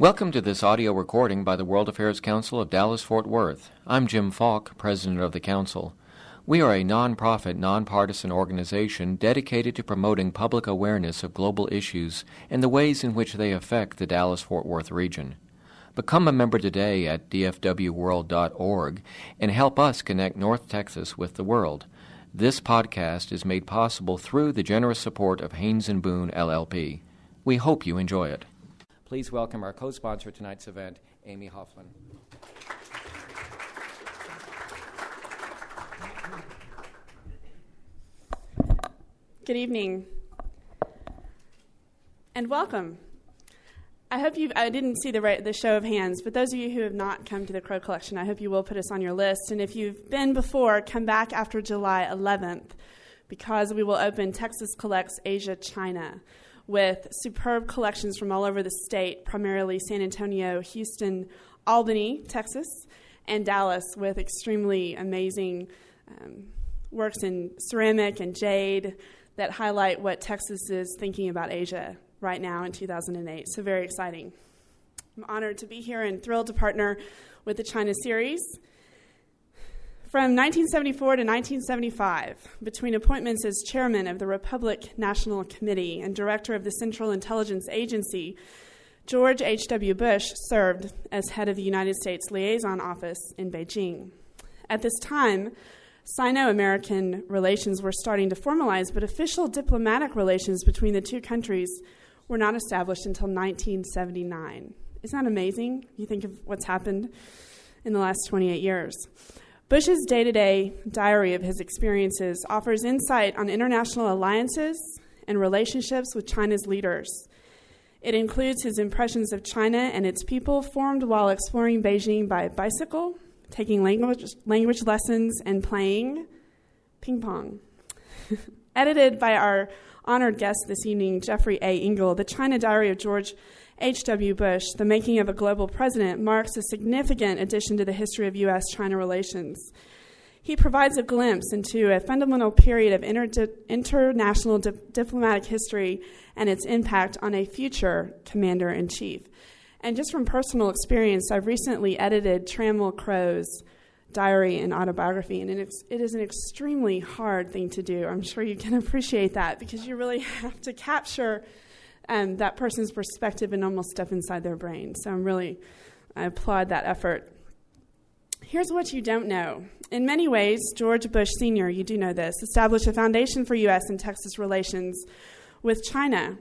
Welcome to this audio recording by the World Affairs Council of Dallas Fort Worth. I'm Jim Falk, President of the Council. We are a nonprofit, nonpartisan organization dedicated to promoting public awareness of global issues and the ways in which they affect the Dallas Fort Worth region. Become a member today at dfwworld.org and help us connect North Texas with the world. This podcast is made possible through the generous support of Haynes and Boone LLP. We hope you enjoy it. Please welcome our co-sponsor of tonight's event, Amy Hoffman. Good evening and welcome. I hope you I didn't see the, the show of hands, but those of you who have not come to the Crow Collection, I hope you will put us on your list. And if you've been before, come back after July 11th because we will open Texas Collects Asia China with superb collections from all over the state, primarily San Antonio, Houston, Albany, Texas, and Dallas, with extremely amazing um, works in ceramic and jade that highlight what Texas is thinking about Asia right now in 2008. So, very exciting. I'm honored to be here and thrilled to partner with the China series. From 1974 to 1975, between appointments as chairman of the Republic National Committee and director of the Central Intelligence Agency, George H.W. Bush served as head of the United States Liaison Office in Beijing. At this time, Sino American relations were starting to formalize, but official diplomatic relations between the two countries were not established until 1979. Isn't that amazing? You think of what's happened in the last 28 years. Bush's day to day diary of his experiences offers insight on international alliances and relationships with China's leaders. It includes his impressions of China and its people formed while exploring Beijing by bicycle, taking language, language lessons, and playing ping pong. Edited by our honored guest this evening, Jeffrey A. Engel, the China Diary of George H.W. Bush, The Making of a Global President, marks a significant addition to the history of U.S. China relations. He provides a glimpse into a fundamental period of inter- international di- diplomatic history and its impact on a future commander in chief. And just from personal experience, I've recently edited Trammell Crow's diary and autobiography, and it is an extremely hard thing to do. I'm sure you can appreciate that because you really have to capture um, that person's perspective and almost step inside their brain. So I'm really, I applaud that effort. Here's what you don't know. In many ways, George Bush Sr., you do know this, established a foundation for U.S. and Texas relations with China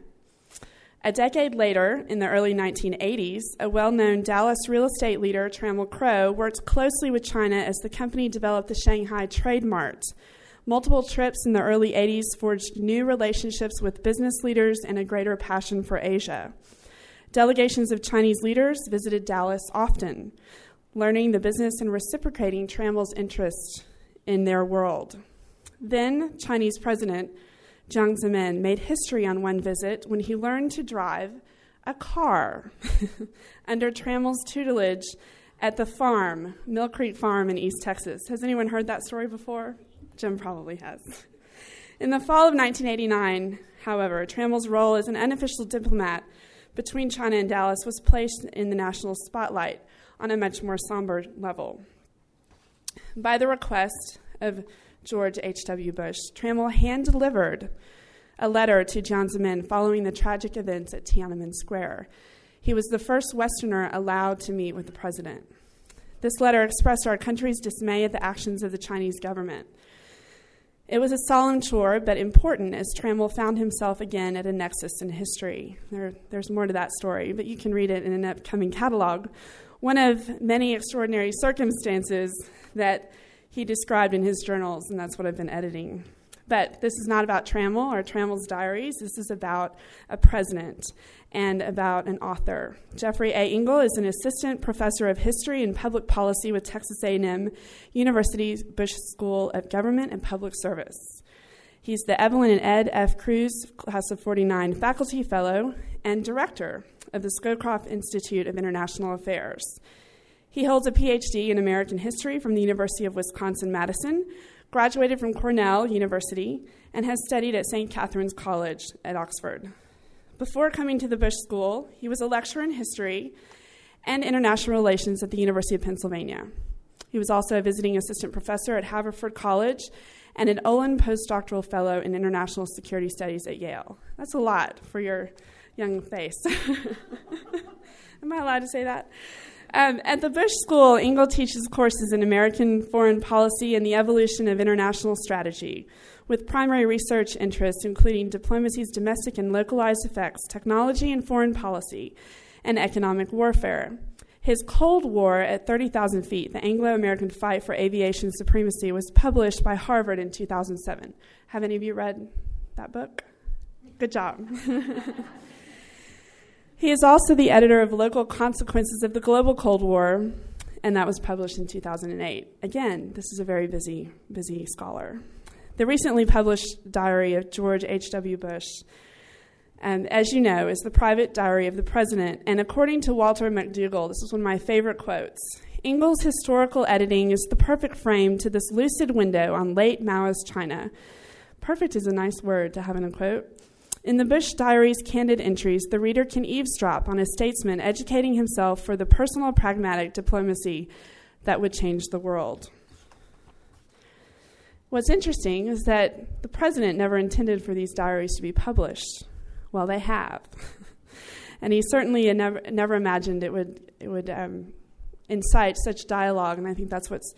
a decade later, in the early 1980s, a well known Dallas real estate leader, Trammell Crow, worked closely with China as the company developed the Shanghai Trade Mart. Multiple trips in the early 80s forged new relationships with business leaders and a greater passion for Asia. Delegations of Chinese leaders visited Dallas often, learning the business and reciprocating Trammell's interest in their world. Then, Chinese President Jiang Zemin made history on one visit when he learned to drive a car under Trammell's tutelage at the farm, Mill Creek Farm in East Texas. Has anyone heard that story before? Jim probably has. In the fall of 1989, however, Trammell's role as an unofficial diplomat between China and Dallas was placed in the national spotlight on a much more somber level. By the request of George H.W. Bush, Trammell hand delivered a letter to Jiang Zemin following the tragic events at Tiananmen Square. He was the first Westerner allowed to meet with the president. This letter expressed our country's dismay at the actions of the Chinese government. It was a solemn chore, but important, as Trammell found himself again at a nexus in history. There, there's more to that story, but you can read it in an upcoming catalog. One of many extraordinary circumstances that he described in his journals, and that's what I've been editing. But this is not about Trammell or Trammell's diaries. This is about a president and about an author. Jeffrey A. Engel is an assistant professor of history and public policy with Texas A&M University's Bush School of Government and Public Service. He's the Evelyn and Ed F. Cruz Class of 49 Faculty Fellow and Director of the Scowcroft Institute of International Affairs. He holds a PhD in American history from the University of Wisconsin Madison, graduated from Cornell University, and has studied at St. Catherine's College at Oxford. Before coming to the Bush School, he was a lecturer in history and international relations at the University of Pennsylvania. He was also a visiting assistant professor at Haverford College and an Olin postdoctoral fellow in international security studies at Yale. That's a lot for your young face. Am I allowed to say that? Um, at the Bush School, Engel teaches courses in American foreign policy and the evolution of international strategy, with primary research interests including diplomacy's domestic and localized effects, technology and foreign policy, and economic warfare. His Cold War at 30,000 Feet, the Anglo American Fight for Aviation Supremacy, was published by Harvard in 2007. Have any of you read that book? Good job. he is also the editor of Local Consequences of the Global Cold War, and that was published in 2008. Again, this is a very busy, busy scholar. The recently published diary of George H.W. Bush um, as you know, is the private diary of the president. And according to Walter McDougall, this is one of my favorite quotes Engel's historical editing is the perfect frame to this lucid window on late Maoist China. Perfect is a nice word to have in a quote. In the Bush Diary's candid entries, the reader can eavesdrop on a statesman educating himself for the personal pragmatic diplomacy that would change the world. What's interesting is that the president never intended for these diaries to be published. Well, they have. and he certainly never, never imagined it would, it would um, incite such dialogue, and I think that's what's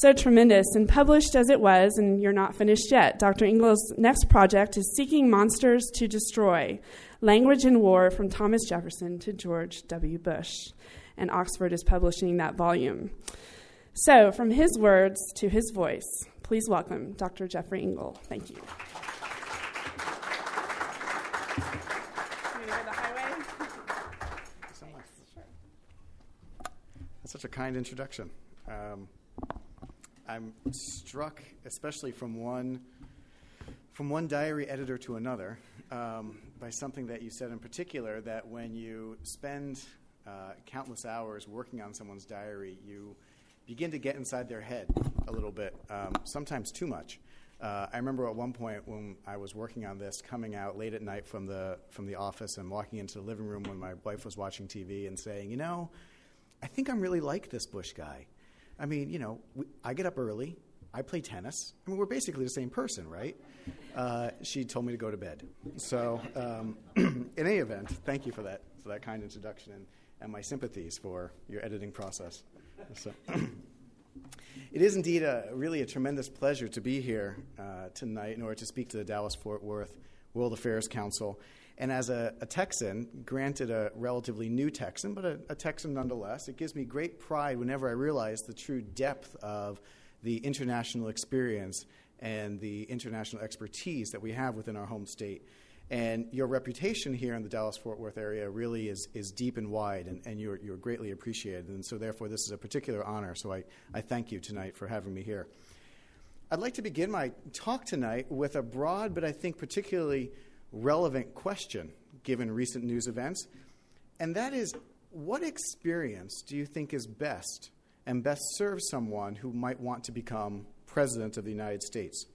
so tremendous. And published as it was, and you're not finished yet, Dr. Engel's next project is Seeking Monsters to Destroy Language and War from Thomas Jefferson to George W. Bush. And Oxford is publishing that volume. So, from his words to his voice, please welcome Dr. Jeffrey Engel. Thank you. That's such a kind introduction. Um, I'm struck, especially from one from one diary editor to another, um, by something that you said in particular. That when you spend uh, countless hours working on someone's diary, you begin to get inside their head a little bit, um, sometimes too much. Uh, I remember at one point when I was working on this, coming out late at night from the from the office and walking into the living room when my wife was watching TV and saying, "You know, I think I'm really like this Bush guy. I mean, you know, we, I get up early. I play tennis. I mean, we're basically the same person, right? Uh, she told me to go to bed. So, um, in any event, thank you for that for that kind introduction and, and my sympathies for your editing process. So, it is indeed a really a tremendous pleasure to be here uh, tonight in order to speak to the Dallas Fort Worth World Affairs Council and as a, a, Texan, granted a relatively new Texan, but a, a, Texan nonetheless, it gives me great pride whenever I realize the true depth of the international experience and the international expertise that we have within our home state. And your reputation here in the Dallas Fort Worth area really is, is deep and wide, and, and you're, you're greatly appreciated. And so, therefore, this is a particular honor. So, I, I thank you tonight for having me here. I'd like to begin my talk tonight with a broad, but I think particularly relevant question given recent news events, and that is what experience do you think is best and best serves someone who might want to become president of the United States?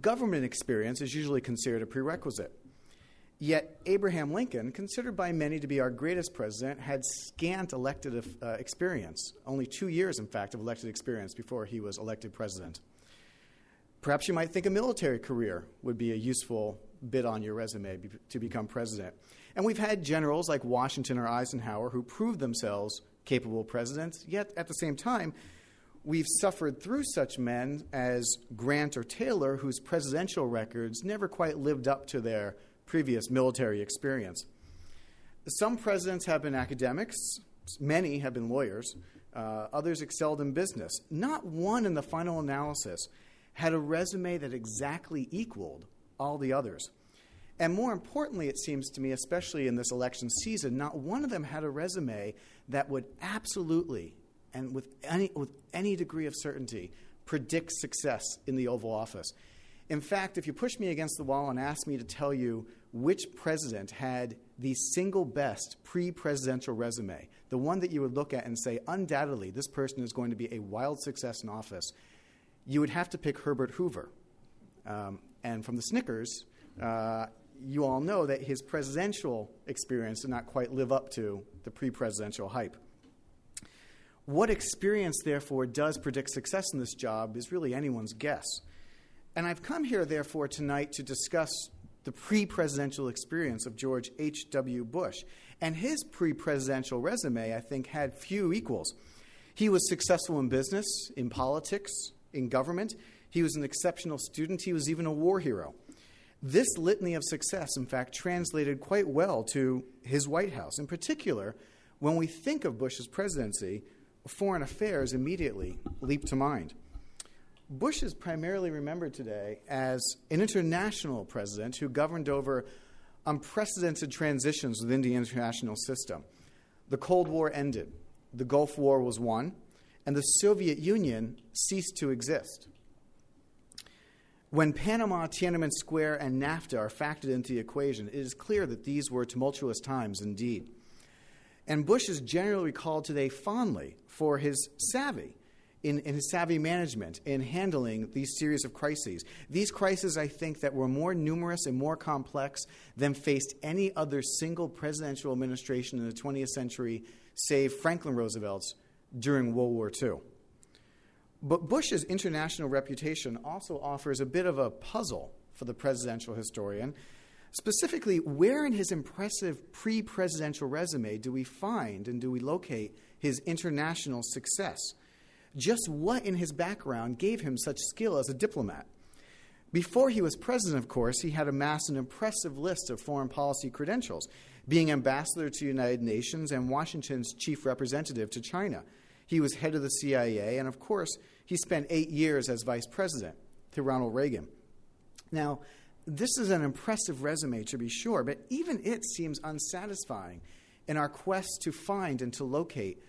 Government experience is usually considered a prerequisite. Yet, Abraham Lincoln, considered by many to be our greatest president, had scant elected uh, experience, only two years, in fact, of elected experience before he was elected president. Perhaps you might think a military career would be a useful bit on your resume be, to become president. And we've had generals like Washington or Eisenhower who proved themselves capable presidents, yet at the same time, we've suffered through such men as Grant or Taylor, whose presidential records never quite lived up to their previous military experience. Some presidents have been academics, many have been lawyers, uh, others excelled in business. Not one in the final analysis had a resume that exactly equaled all the others. And more importantly, it seems to me, especially in this election season, not one of them had a resume that would absolutely and with any, with any degree of certainty predict success in the Oval Office. In fact, if you push me against the wall and ask me to tell you which president had the single best pre presidential resume, the one that you would look at and say, undoubtedly, this person is going to be a wild success in office, you would have to pick Herbert Hoover. Um, and from the Snickers, uh, you all know that his presidential experience did not quite live up to the pre presidential hype. What experience, therefore, does predict success in this job is really anyone's guess. And I've come here, therefore, tonight to discuss the pre presidential experience of George H.W. Bush. And his pre presidential resume, I think, had few equals. He was successful in business, in politics, in government. He was an exceptional student. He was even a war hero. This litany of success, in fact, translated quite well to his White House. In particular, when we think of Bush's presidency, foreign affairs immediately leap to mind. Bush is primarily remembered today as an international president who governed over unprecedented transitions within the international system. The Cold War ended, the Gulf War was won, and the Soviet Union ceased to exist. When Panama, Tiananmen Square, and NAFTA are factored into the equation, it is clear that these were tumultuous times indeed. And Bush is generally recalled today fondly for his savvy in, in, his savvy management in handling these series of crises. These crises, I think, that were more numerous and more complex than faced any other single presidential administration in the 20th century, save Franklin Roosevelt's during World War II. But Bush's international reputation also offers a bit of a puzzle for the presidential historian. Specifically, where in his impressive pre presidential resume do we find and do we locate his international success? Just what in his background gave him such skill as a diplomat? Before he was president, of course, he had amassed an impressive list of foreign policy credentials, being ambassador to the United Nations and Washington's chief representative to China. He was head of the CIA, and of course, he spent eight years as vice president to Ronald Reagan. Now, this is an impressive resume to be sure, but even it seems unsatisfying in our quest to find and to locate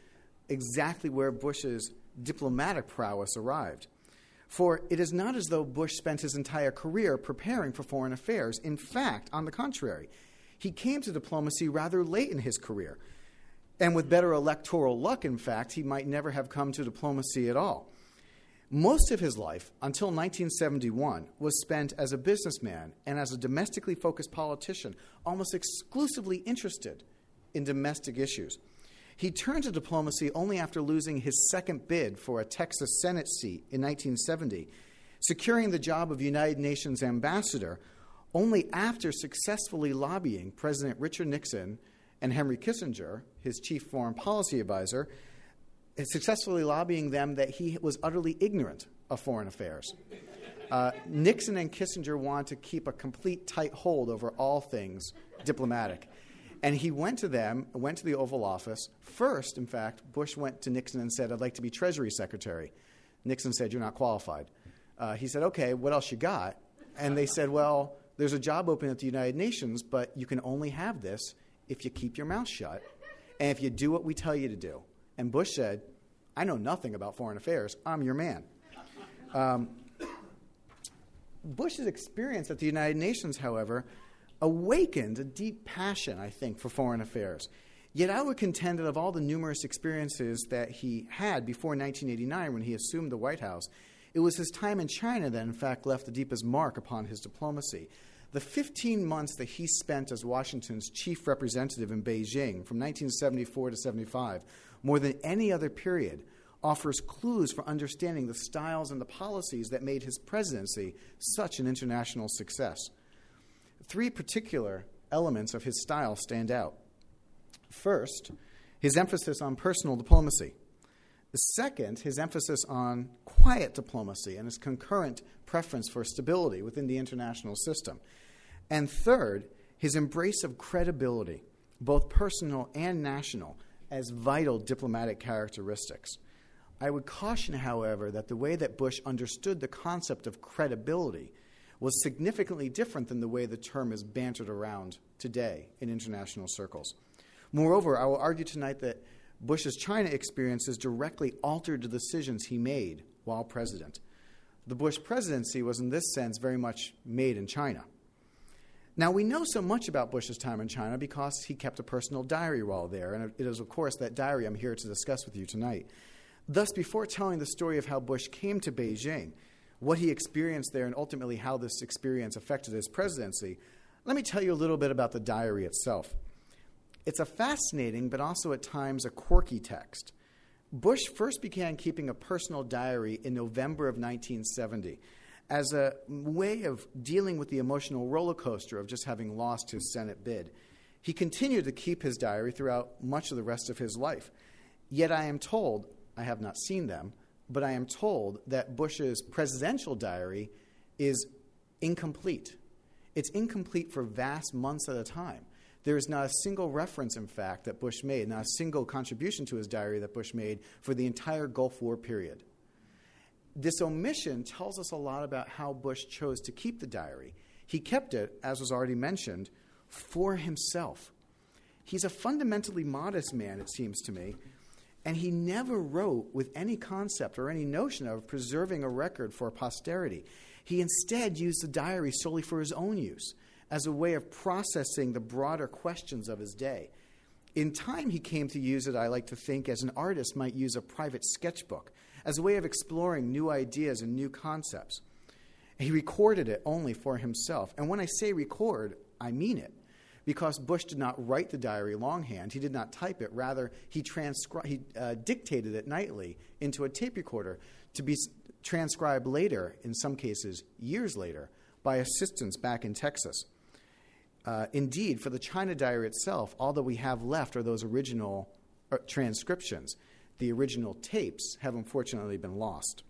exactly where Bush's diplomatic prowess arrived. For it is not as though Bush spent his entire career preparing for foreign affairs. In fact, on the contrary, he came to diplomacy rather late in his career. And with better electoral luck, in fact, he might never have come to diplomacy at all. Most of his life, until 1971, was spent as a businessman and as a domestically focused politician, almost exclusively interested in domestic issues. He turned to diplomacy only after losing his second bid for a Texas Senate seat in 1970, securing the job of United Nations ambassador only after successfully lobbying President Richard Nixon and Henry Kissinger, his chief foreign policy advisor, successfully lobbying them that he was utterly ignorant of foreign affairs. Uh, Nixon and Kissinger wanted to keep a complete tight hold over all things diplomatic. And he went to them, went to the Oval Office. First, in fact, Bush went to Nixon and said, I'd like to be Treasury Secretary. Nixon said, You're not qualified. Uh, he said, Okay, what else you got? And they said, Well, there's a job open at the United Nations, but you can only have this if you keep your mouth shut and if you do what we tell you to do. And Bush said, I know nothing about foreign affairs. I'm your man. Um, Bush's experience at the United Nations, however, awakened a deep passion, I think, for foreign affairs. Yet I would contend that of all the numerous experiences that he had before 1989 when he assumed the White House, it was his time in China that, in fact, left the deepest mark upon his diplomacy. The 15 months that he spent as Washington's chief representative in Beijing from 1974 to 75, more than any other period, offers clues for understanding the styles and the policies that made his presidency such an international success. Three particular elements of his style stand out. First, his emphasis on personal diplomacy. The second, his emphasis on quiet diplomacy and his concurrent preference for stability within the international system. And third, his embrace of credibility, both personal and national, as vital diplomatic characteristics. I would caution, however, that the way that Bush understood the concept of credibility was significantly different than the way the term is bantered around today in international circles. Moreover, I will argue tonight that Bush's China experiences directly altered the decisions he made while president. The Bush presidency was, in this sense, very much made in China. Now, we know so much about Bush's time in China because he kept a personal diary while there, and it is, of course, that diary I'm here to discuss with you tonight. Thus, before telling the story of how Bush came to Beijing, what he experienced there, and ultimately how this experience affected his presidency, Let me tell you a little bit about the diary itself. It's a fascinating, but also at times a quirky text. Bush first began keeping a personal diary in November of 1970 as a way of dealing with the emotional roller coaster of just having lost his Senate bid. He continued to keep his diary throughout much of the rest of his life. Yet I am told, I have not seen them, but I am told that Bush's presidential diary is incomplete. It's incomplete for vast months at a time. There is not a single reference, in fact, that Bush made, not a single contribution to his diary that Bush made for the entire Gulf War period. This omission tells us a lot about how Bush chose to keep the diary. He kept it, as was already mentioned, for himself. He's a fundamentally modest man, it seems to me, and he never wrote with any concept or any notion of preserving a record for posterity. He instead used the diary solely for his own use as a way of processing the broader questions of his day. In time, he came to use it, I like to think, as an artist might use a private sketchbook, as a way of exploring new ideas and new concepts. He recorded it only for himself. And when I say record, I mean it. Because Bush did not write the diary longhand, he did not type it. Rather, he, transcri- he uh, dictated it nightly into a tape recorder to be transcribed later, in some cases years later, by assistants back in Texas. Uh, indeed, for the China diary itself, all that we have left are those original uh, transcriptions. The original tapes have unfortunately been lost.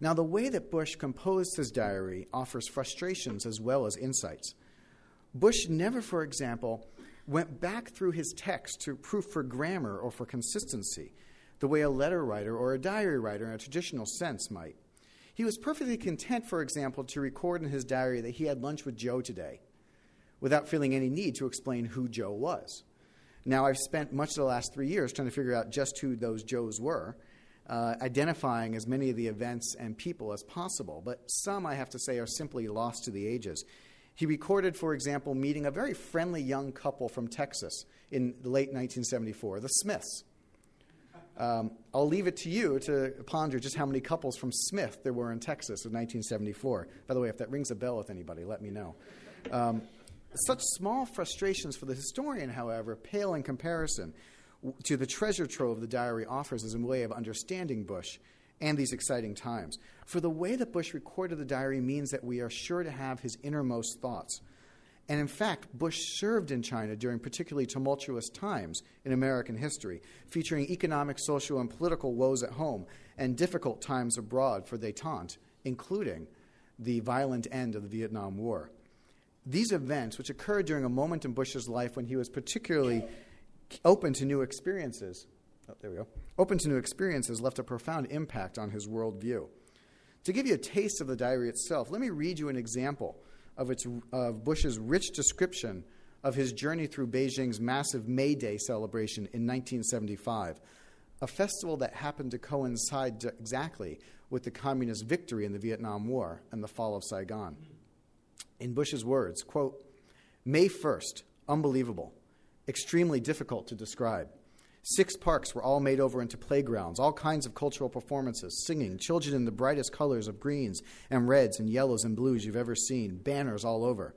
Now, the way that Bush composed his diary offers frustrations as well as insights. Bush never, for example, went back through his text to proof for grammar or for consistency, the way a letter writer or a diary writer in a traditional sense might. He was perfectly content, for example, to record in his diary that he had lunch with Joe today without feeling any need to explain who Joe was. Now, I've spent much of the last three years trying to figure out just who those Joes were, uh, identifying as many of the events and people as possible, but some, I have to say, are simply lost to the ages. He recorded, for example, meeting a very friendly young couple from Texas in late 1974, the Smiths. Um, I'll leave it to you to ponder just how many couples from Smith there were in Texas in 1974. By the way, if that rings a bell with anybody, let me know. Um, such small frustrations for the historian, however, pale in comparison to the treasure trove the diary offers as a way of understanding Bush and these exciting times. For the way that Bush recorded the diary means that we are sure to have his innermost thoughts. And in fact, Bush served in China during particularly tumultuous times in American history, featuring economic, social, and political woes at home and difficult times abroad for detente, including the violent end of the Vietnam War. These events, which occurred during a moment in Bush's life when he was particularly open to new experiences, oh, there we go, open to new experiences, left a profound impact on his worldview. To give you a taste of the diary itself, let me read you an example of, its, of Bush's rich description of his journey through Beijing's massive May Day celebration in 1975, a festival that happened to coincide exactly with the communist victory in the Vietnam War and the fall of Saigon in Bush's words, quote, May 1st, unbelievable, extremely difficult to describe. Six parks were all made over into playgrounds, all kinds of cultural performances, singing, children in the brightest colors of greens and reds and yellows and blues you've ever seen, banners all over.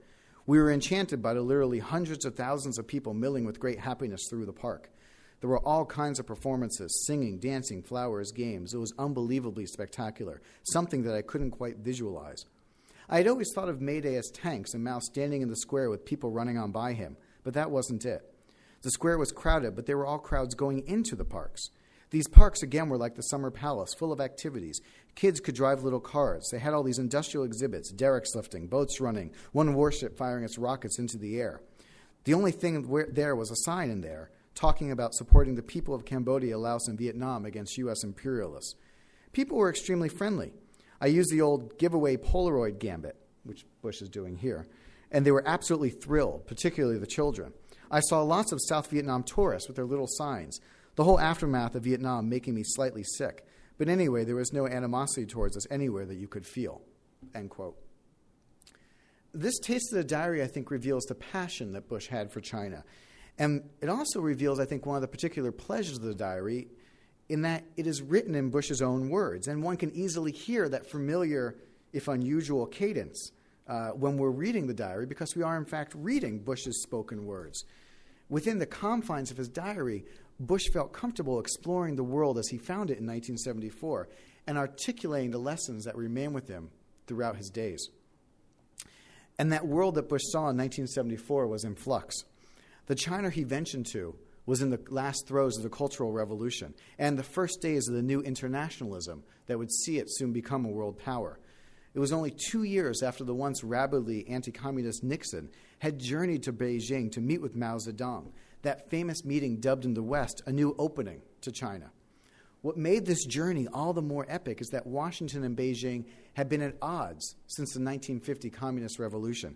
We were enchanted by the literally hundreds of thousands of people milling with great happiness through the park. There were all kinds of performances singing, dancing, flowers, games. It was unbelievably spectacular, something that I couldn't quite visualize. I had always thought of May Day as tanks and Mao standing in the square with people running on by him, but that wasn't it. The square was crowded, but there were all crowds going into the parks. These parks, again, were like the summer palace, full of activities. Kids could drive little cars. They had all these industrial exhibits derricks lifting, boats running, one warship firing its rockets into the air. The only thing there was a sign in there talking about supporting the people of Cambodia, Laos, and Vietnam against U.S. imperialists. People were extremely friendly. I used the old giveaway Polaroid gambit, which Bush is doing here, and they were absolutely thrilled, particularly the children. I saw lots of South Vietnam tourists with their little signs, the whole aftermath of Vietnam making me slightly sick. But anyway, there was no animosity towards us anywhere that you could feel. End quote. This taste of the diary, I think, reveals the passion that Bush had for China. And it also reveals, I think, one of the particular pleasures of the diary in that it is written in Bush's own words, and one can easily hear that familiar, if unusual, cadence uh, when we're reading the diary because we are, in fact, reading Bush's spoken words. Within the confines of his diary, Bush felt comfortable exploring the world as he found it in 1974 and articulating the lessons that remain with him throughout his days. And that world that Bush saw in 1974 was in flux. The China he ventured to was in the last throes of the Cultural Revolution and the first days of the new internationalism that would see it soon become a world power. It was only two years after the once rabidly anti communist Nixon had journeyed to Beijing to meet with Mao Zedong, that famous meeting dubbed in the West a new opening to China. What made this journey all the more epic is that Washington and Beijing had been at odds since the 1950 Communist Revolution.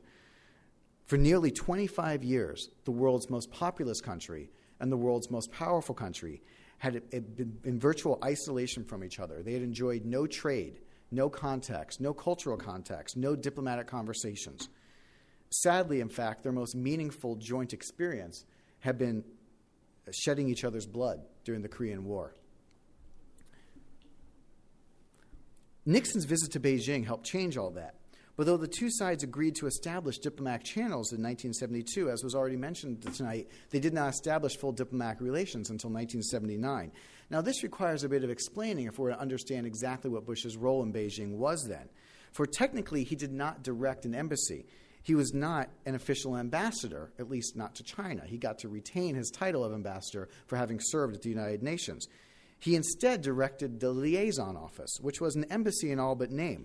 For nearly 25 years, the world's most populous country and the world's most powerful country had been in virtual isolation from each other. They had enjoyed no trade, no contacts, no cultural contacts, no diplomatic conversations. Sadly, in fact, their most meaningful joint experience had been shedding each other's blood during the Korean War. Nixon's visit to Beijing helped change all that. But though the two sides agreed to establish diplomatic channels in 1972, as was already mentioned tonight, they did not establish full diplomatic relations until 1979. Now, this requires a bit of explaining if we're to understand exactly what Bush's role in Beijing was then. For technically, he did not direct an embassy. He was not an official ambassador, at least not to China. He got to retain his title of ambassador for having served at the United Nations. He instead directed the liaison office, which was an embassy in all but name.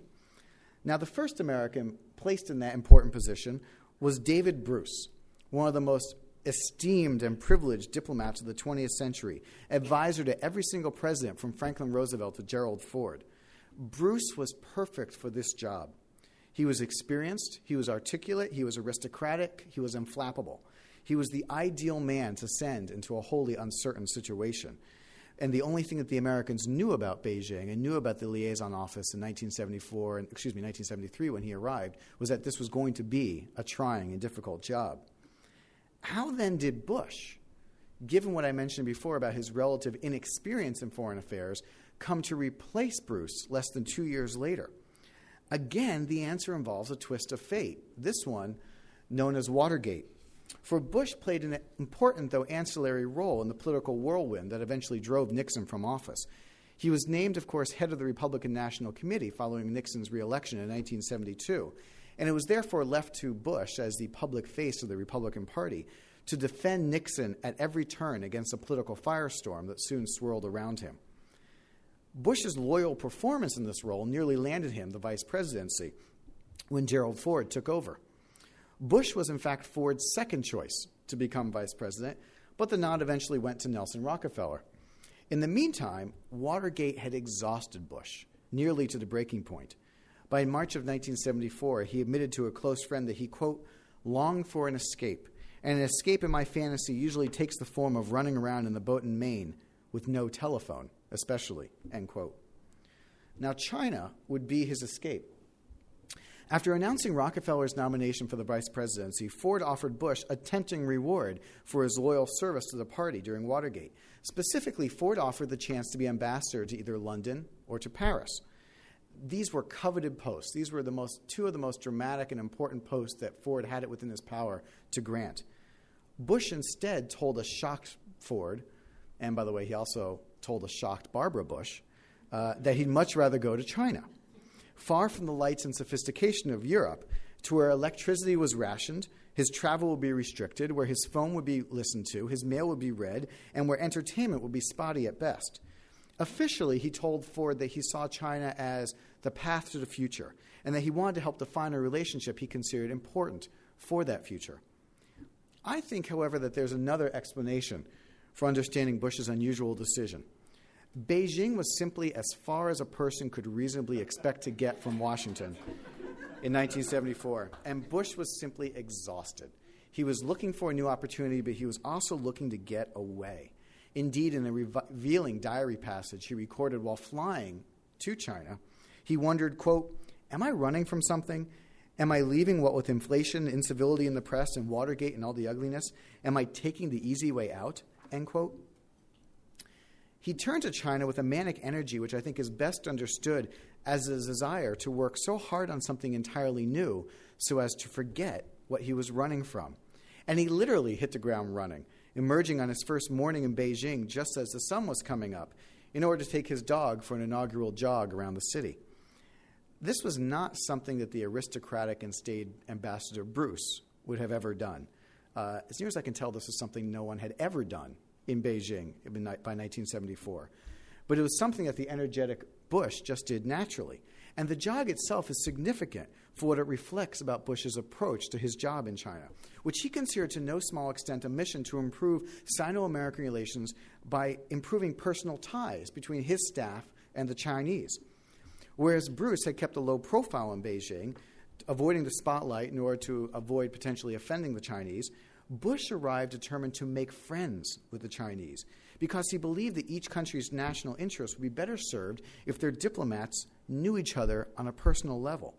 Now, the first American placed in that important position was David Bruce, one of the most esteemed and privileged diplomats of the 20th century, advisor to every single president from Franklin Roosevelt to Gerald Ford. Bruce was perfect for this job. He was experienced, he was articulate, he was aristocratic, he was inflappable. He was the ideal man to send into a wholly uncertain situation. And the only thing that the Americans knew about Beijing and knew about the liaison office in 1974, and, excuse me, 1973 when he arrived, was that this was going to be a trying and difficult job. How then did Bush, given what I mentioned before about his relative inexperience in foreign affairs, come to replace Bruce less than two years later? Again, the answer involves a twist of fate, this one known as Watergate. For Bush played an important, though ancillary, role in the political whirlwind that eventually drove Nixon from office. He was named, of course, head of the Republican National Committee following Nixon's reelection in 1972, and it was therefore left to Bush, as the public face of the Republican Party, to defend Nixon at every turn against a political firestorm that soon swirled around him. Bush's loyal performance in this role nearly landed him the vice presidency when Gerald Ford took over. Bush was, in fact, Ford's second choice to become vice president, but the nod eventually went to Nelson Rockefeller. In the meantime, Watergate had exhausted Bush, nearly to the breaking point. By March of 1974, he admitted to a close friend that he, quote, longed for an escape. And an escape in my fantasy usually takes the form of running around in the boat in Maine with no telephone, especially, end quote. Now, China would be his escape. After announcing Rockefeller's nomination for the vice presidency, Ford offered Bush a tempting reward for his loyal service to the party during Watergate. Specifically, Ford offered the chance to be ambassador to either London or to Paris. These were coveted posts. These were the most, two of the most dramatic and important posts that Ford had it within his power to grant. Bush instead told a shocked Ford, and by the way, he also told a shocked Barbara Bush, uh, that he'd much rather go to China far from the lights and sophistication of Europe, to where electricity was rationed, his travel would be restricted, where his phone would be listened to, his mail would be read, and where entertainment would be spotty at best. Officially, he told Ford that he saw China as the path to the future and that he wanted to help define a relationship he considered important for that future. I think, however, that there's another explanation for understanding Bush's unusual decision. Beijing was simply as far as a person could reasonably expect to get from Washington in 1974, and Bush was simply exhausted. He was looking for a new opportunity, but he was also looking to get away. Indeed, in a revealing diary passage he recorded while flying to China, he wondered, quote, Am I running from something? Am I leaving what with inflation, incivility in the press, and Watergate and all the ugliness? Am I taking the easy way out? End quote. He turned to China with a manic energy, which I think is best understood as a desire to work so hard on something entirely new, so as to forget what he was running from. And he literally hit the ground running, emerging on his first morning in Beijing just as the sun was coming up in order to take his dog for an inaugural jog around the city. This was not something that the aristocratic and staid ambassador Bruce would have ever done. Uh, as near as I can tell, this was something no one had ever done in Beijing by 1974. But it was something that the energetic Bush just did naturally. And the jog itself is significant for what it reflects about Bush's approach to his job in China, which he considered to no small extent a mission to improve Sino American relations by improving personal ties between his staff and the Chinese. Whereas Bruce had kept a low profile in Beijing, avoiding the spotlight in order to avoid potentially offending the Chinese, Bush arrived determined to make friends with the Chinese because he believed that each country's national interests would be better served if their diplomats knew each other on a personal level.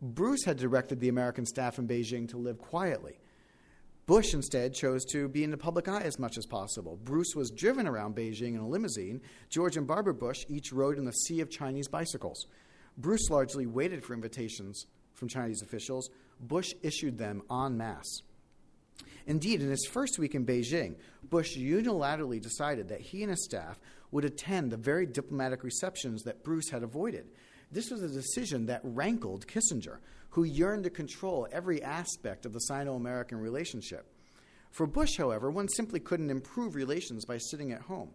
Bruce had directed the American staff in Beijing to live quietly. Bush instead chose to be in the public eye as much as possible. Bruce was driven around Beijing in a limousine. George and Barbara Bush each rode in a sea of Chinese bicycles. Bruce largely waited for invitations from Chinese officials. Bush issued them en masse. Indeed, in his first week in Beijing, Bush unilaterally decided that he and his staff would attend the very diplomatic receptions that Bruce had avoided. This was a decision that rankled Kissinger, who yearned to control every aspect of the Sino American relationship. For Bush, however, one simply couldn't improve relations by sitting at home.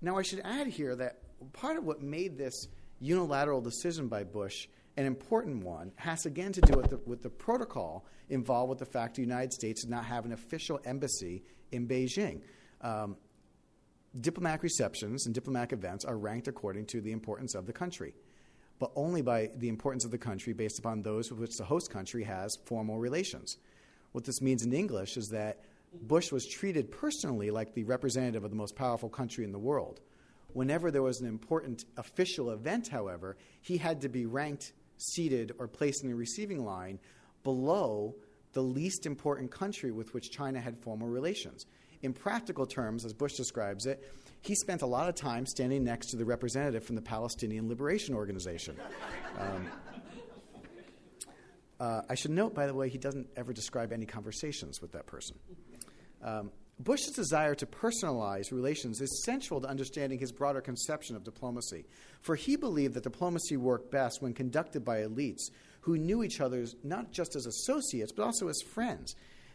Now, I should add here that part of what made this unilateral decision by Bush an important one has again to do with the, with the protocol involved with the fact the United States did not have an official embassy in Beijing. Um, diplomatic receptions and diplomatic events are ranked according to the importance of the country but only by the importance of the country based upon those with which the host country has formal relations. What this means in English is that Bush was treated personally like the representative of the most powerful country in the world. Whenever there was an important official event, however, he had to be ranked, seated, or placed in the receiving line below the least important country with which China had formal relations. In practical terms, as Bush describes it, he spent a lot of time standing next to the representative from the Palestinian Liberation Organization. Um, uh, I should note, by the way, he doesn't ever describe any conversations with that person. Um, Bush's desire to personalize relations is central to understanding his broader conception of diplomacy, for he believed that diplomacy worked best when conducted by elites who knew each other not just as associates, but also as friends.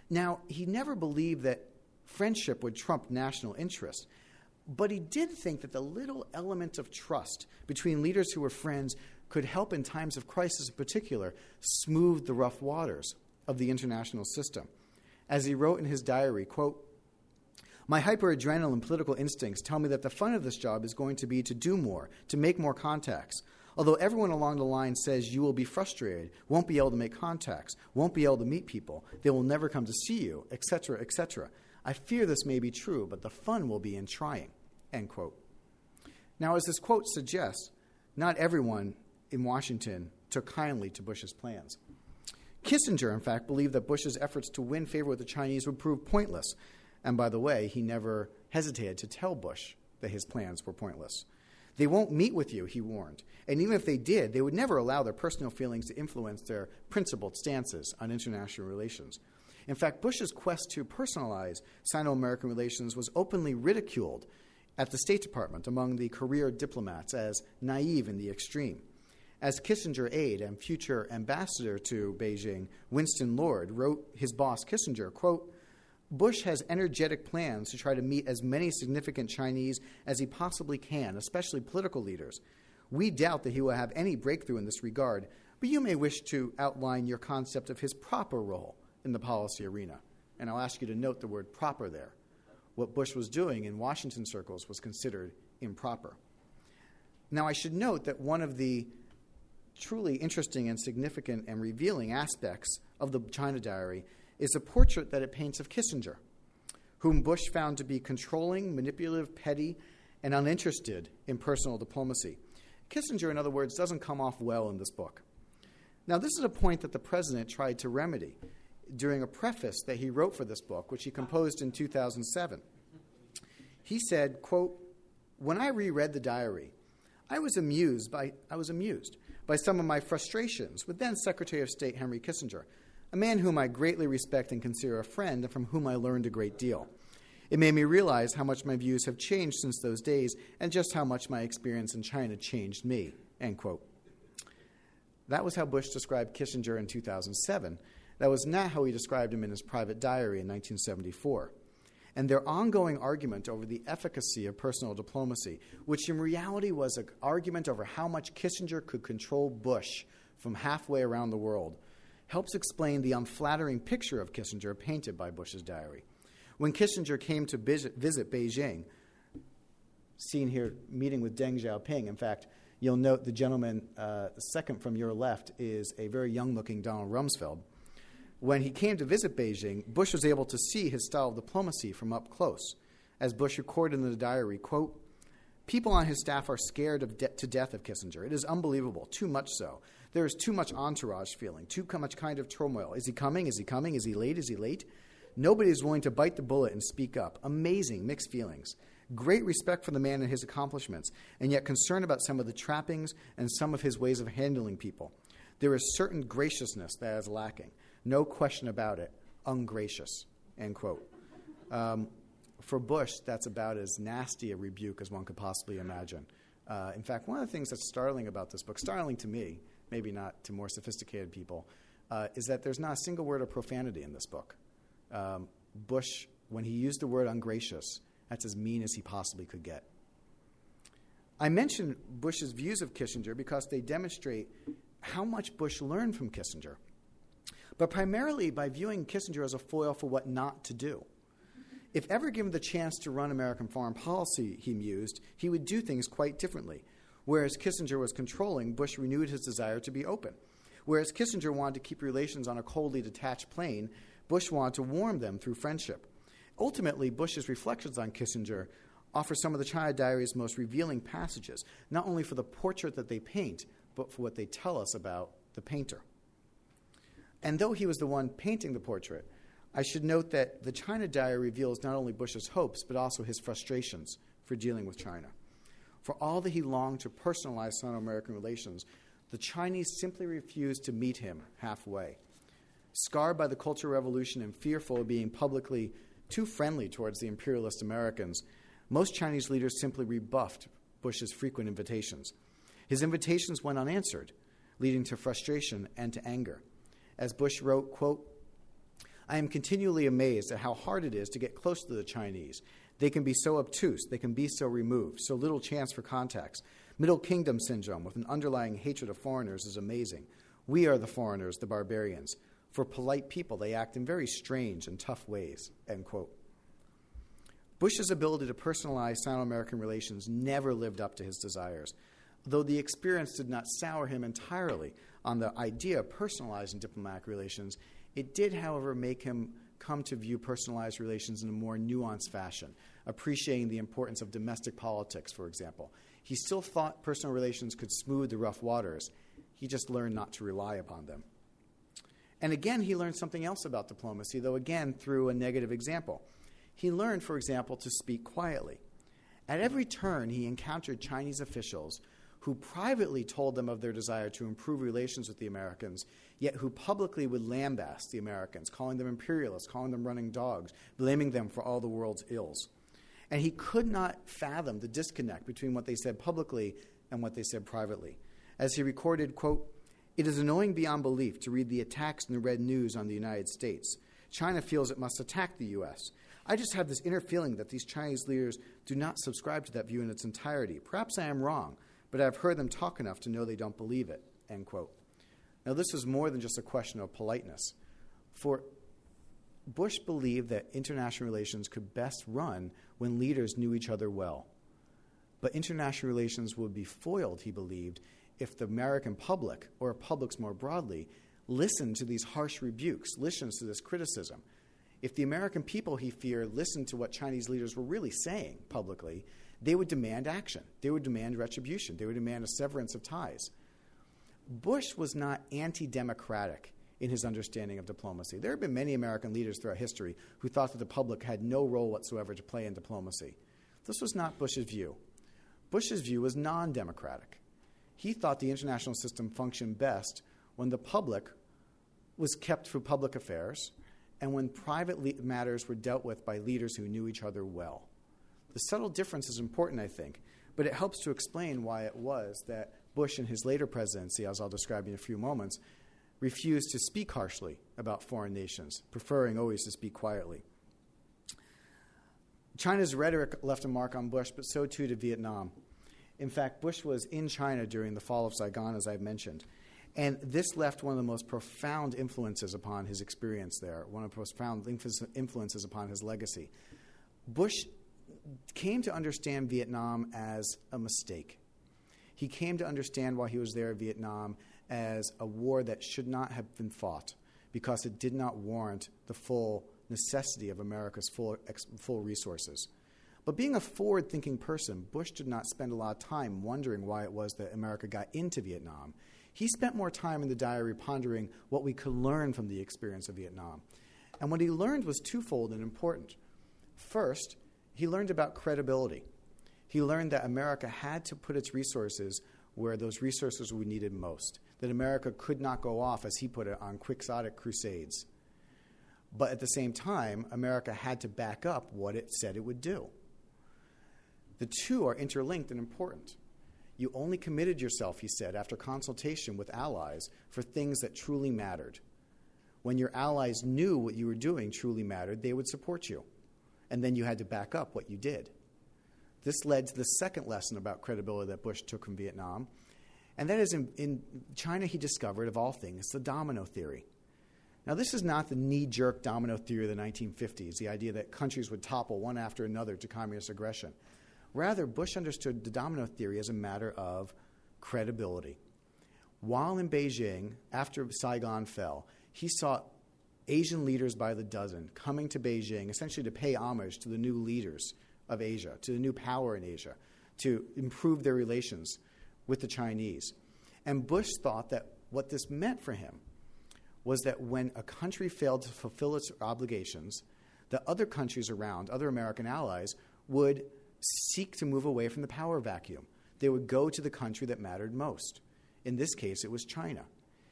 Now, he never believed that friendship would trump national interest. But he did think that the little element of trust between leaders who were friends could help in times of crisis in particular smooth the rough waters of the international system. As he wrote in his diary, quote, my hyperadrenaline political instincts tell me that the fun of this job is going to be to do more, to make more contacts. Although everyone along the line says you will be frustrated, won't be able to make contacts, won't be able to meet people, they will never come to see you, etc., etc. I fear this may be true, but the fun will be in trying. End quote. Now, as this quote suggests, not everyone in Washington took kindly to Bush's plans. Kissinger, in fact, believed that Bush's efforts to win favor with the Chinese would prove pointless. And by the way, he never hesitated to tell Bush that his plans were pointless. They won't meet with you, he warned. And even if they did, they would never allow their personal feelings to influence their principled stances on international relations. In fact, Bush's quest to personalize Sino American relations was openly ridiculed at the State Department among the career diplomats as naive in the extreme. As Kissinger aide and future ambassador to Beijing, Winston Lord, wrote his boss Kissinger, quote, Bush has energetic plans to try to meet as many significant Chinese as he possibly can, especially political leaders. We doubt that he will have any breakthrough in this regard, but you may wish to outline your concept of his proper role in the policy arena. And I'll ask you to note the word proper there. What Bush was doing in Washington circles was considered improper. Now, I should note that one of the truly interesting and significant and revealing aspects of the China Diary is a portrait that it paints of Kissinger, whom Bush found to be controlling, manipulative, petty, and uninterested in personal diplomacy. Kissinger, in other words, doesn't come off well in this book. Now, this is a point that the president tried to remedy during a preface that he wrote for this book, which he composed in 2007. He said, quote, When I reread the diary, I was amused by I was amused by some of my frustrations with then Secretary of State Henry Kissinger, a man whom I greatly respect and consider a friend and from whom I learned a great deal. It made me realize how much my views have changed since those days and just how much my experience in China changed me. End quote. That was how Bush described Kissinger in 2007. That was not how he described him in his private diary in 1974. And their ongoing argument over the efficacy of personal diplomacy, which in reality was an argument over how much Kissinger could control Bush from halfway around the world, helps explain the unflattering picture of Kissinger painted by Bush's diary. When Kissinger came to visit, Beijing, seen here meeting with Deng Xiaoping, in fact, you'll note the gentleman uh, second from your left is a very young looking Donald Rumsfeld. When he came to visit Beijing, Bush was able to see his style of diplomacy from up close. As Bush recorded in the diary, quote, People on his staff are scared de- to death of Kissinger. It is unbelievable, too much so. There is too much entourage feeling, too much kind of turmoil. Is he coming? Is he coming? Is he late? Is he late? Nobody is willing to bite the bullet and speak up. Amazing mixed feelings. Great respect for the man and his accomplishments, and yet concern about some of the trappings and some of his ways of handling people. There is certain graciousness that is lacking. No question about it. Ungracious. End quote. Um, for Bush, that's about as nasty a rebuke as one could possibly imagine. Uh, in fact, one of the things that's startling about this book, startling to me, maybe not to more sophisticated people, uh, is that there's not a single word of profanity in this book. Um, Bush, when he used the word ungracious, that's as mean as he possibly could get. I mention Bush's views of Kissinger because they demonstrate how much Bush learned from Kissinger, but primarily by viewing Kissinger as a foil for what not to do. If ever given the chance to run American foreign policy, he mused, he would do things quite differently. Whereas Kissinger was controlling, Bush renewed his desire to be open. Whereas Kissinger wanted to keep relations on a coldly detached plane, Bush wanted to warm them through friendship. Ultimately, Bush's reflections on Kissinger offer some of the China Diary's most revealing passages, not only for the portrait that they paint, but for what they tell us about the painter. And though he was the one painting the portrait, I should note that the China Diary reveals not only Bush's hopes, but also his frustrations for dealing with China. For all that he longed to personalize Sino American relations, the Chinese simply refused to meet him halfway. Scarred by the Cultural Revolution and fearful of being publicly too friendly towards the imperialist Americans, most Chinese leaders simply rebuffed Bush's frequent invitations. His invitations went unanswered, leading to frustration and to anger. As Bush wrote, quote, I am continually amazed at how hard it is to get close to the Chinese. They can be so obtuse, they can be so removed, so little chance for contacts. Middle Kingdom syndrome with an underlying hatred of foreigners is amazing. We are the foreigners, the barbarians. For polite people, they act in very strange and tough ways. End quote. Bush's ability to personalize Sino American relations never lived up to his desires, though the experience did not sour him entirely on the idea of personalizing diplomatic relations. It did, however, make him come to view personalized relations in a more nuanced fashion, appreciating the importance of domestic politics, for example. He still thought personal relations could smooth the rough waters. He just learned not to rely upon them. And again, he learned something else about diplomacy, though again through a negative example. He learned, for example, to speak quietly. At every turn, he encountered Chinese officials who privately told them of their desire to improve relations with the Americans, yet who publicly would lambaste the Americans, calling them imperialists, calling them running dogs, blaming them for all the world's ills. And he could not fathom the disconnect between what they said publicly and what they said privately. As he recorded, quote, it is annoying beyond belief to read the attacks in the red news on the United States. China feels it must attack the U.S. I just have this inner feeling that these Chinese leaders do not subscribe to that view in its entirety. Perhaps I am wrong, but I've heard them talk enough to know they don't believe it. End quote. Now, this is more than just a question of politeness. For Bush believed that international relations could best run when leaders knew each other well. But international relations would be foiled, he believed, if the American public, or publics more broadly, listened to these harsh rebukes, listened to this criticism. If the American people, he feared, listened to what Chinese leaders were really saying publicly, they would demand action. They would demand retribution. They would demand a severance of ties. Bush was not anti democratic in his understanding of diplomacy. There have been many American leaders throughout history who thought that the public had no role whatsoever to play in diplomacy. This was not Bush's view. Bush's view was non democratic. He thought the international system functioned best when the public was kept through public affairs and when private le- matters were dealt with by leaders who knew each other well. The subtle difference is important, I think, but it helps to explain why it was that Bush, in his later presidency, as I'll describe in a few moments, refused to speak harshly about foreign nations, preferring always to speak quietly. China's rhetoric left a mark on Bush, but so too did Vietnam. In fact, Bush was in China during the fall of Saigon, as I've mentioned. And this left one of the most profound influences upon his experience there, one of the most profound influences upon his legacy. Bush came to understand Vietnam as a mistake. He came to understand while he was there in Vietnam as a war that should not have been fought because it did not warrant the full necessity of America's full, full resources. But being a forward thinking person, Bush did not spend a lot of time wondering why it was that America got into Vietnam. He spent more time in the diary pondering what we could learn from the experience of Vietnam. And what he learned was twofold and important. First, he learned about credibility. He learned that America had to put its resources where those resources were needed most, that America could not go off, as he put it, on quixotic crusades. But at the same time, America had to back up what it said it would do. The two are interlinked and important. You only committed yourself, he said, after consultation with allies for things that truly mattered. When your allies knew what you were doing truly mattered, they would support you. And then you had to back up what you did. This led to the second lesson about credibility that Bush took from Vietnam. And that is in, in China, he discovered, of all things, the domino theory. Now, this is not the knee jerk domino theory of the 1950s, the idea that countries would topple one after another to communist aggression. Rather, Bush understood the domino theory as a matter of credibility. While in Beijing, after Saigon fell, he saw Asian leaders by the dozen coming to Beijing essentially to pay homage to the new leaders of Asia, to the new power in Asia, to improve their relations with the Chinese. And Bush thought that what this meant for him was that when a country failed to fulfill its obligations, the other countries around, other American allies, would seek to move away from the power vacuum. They would go to the country that mattered most. In this case, it was China.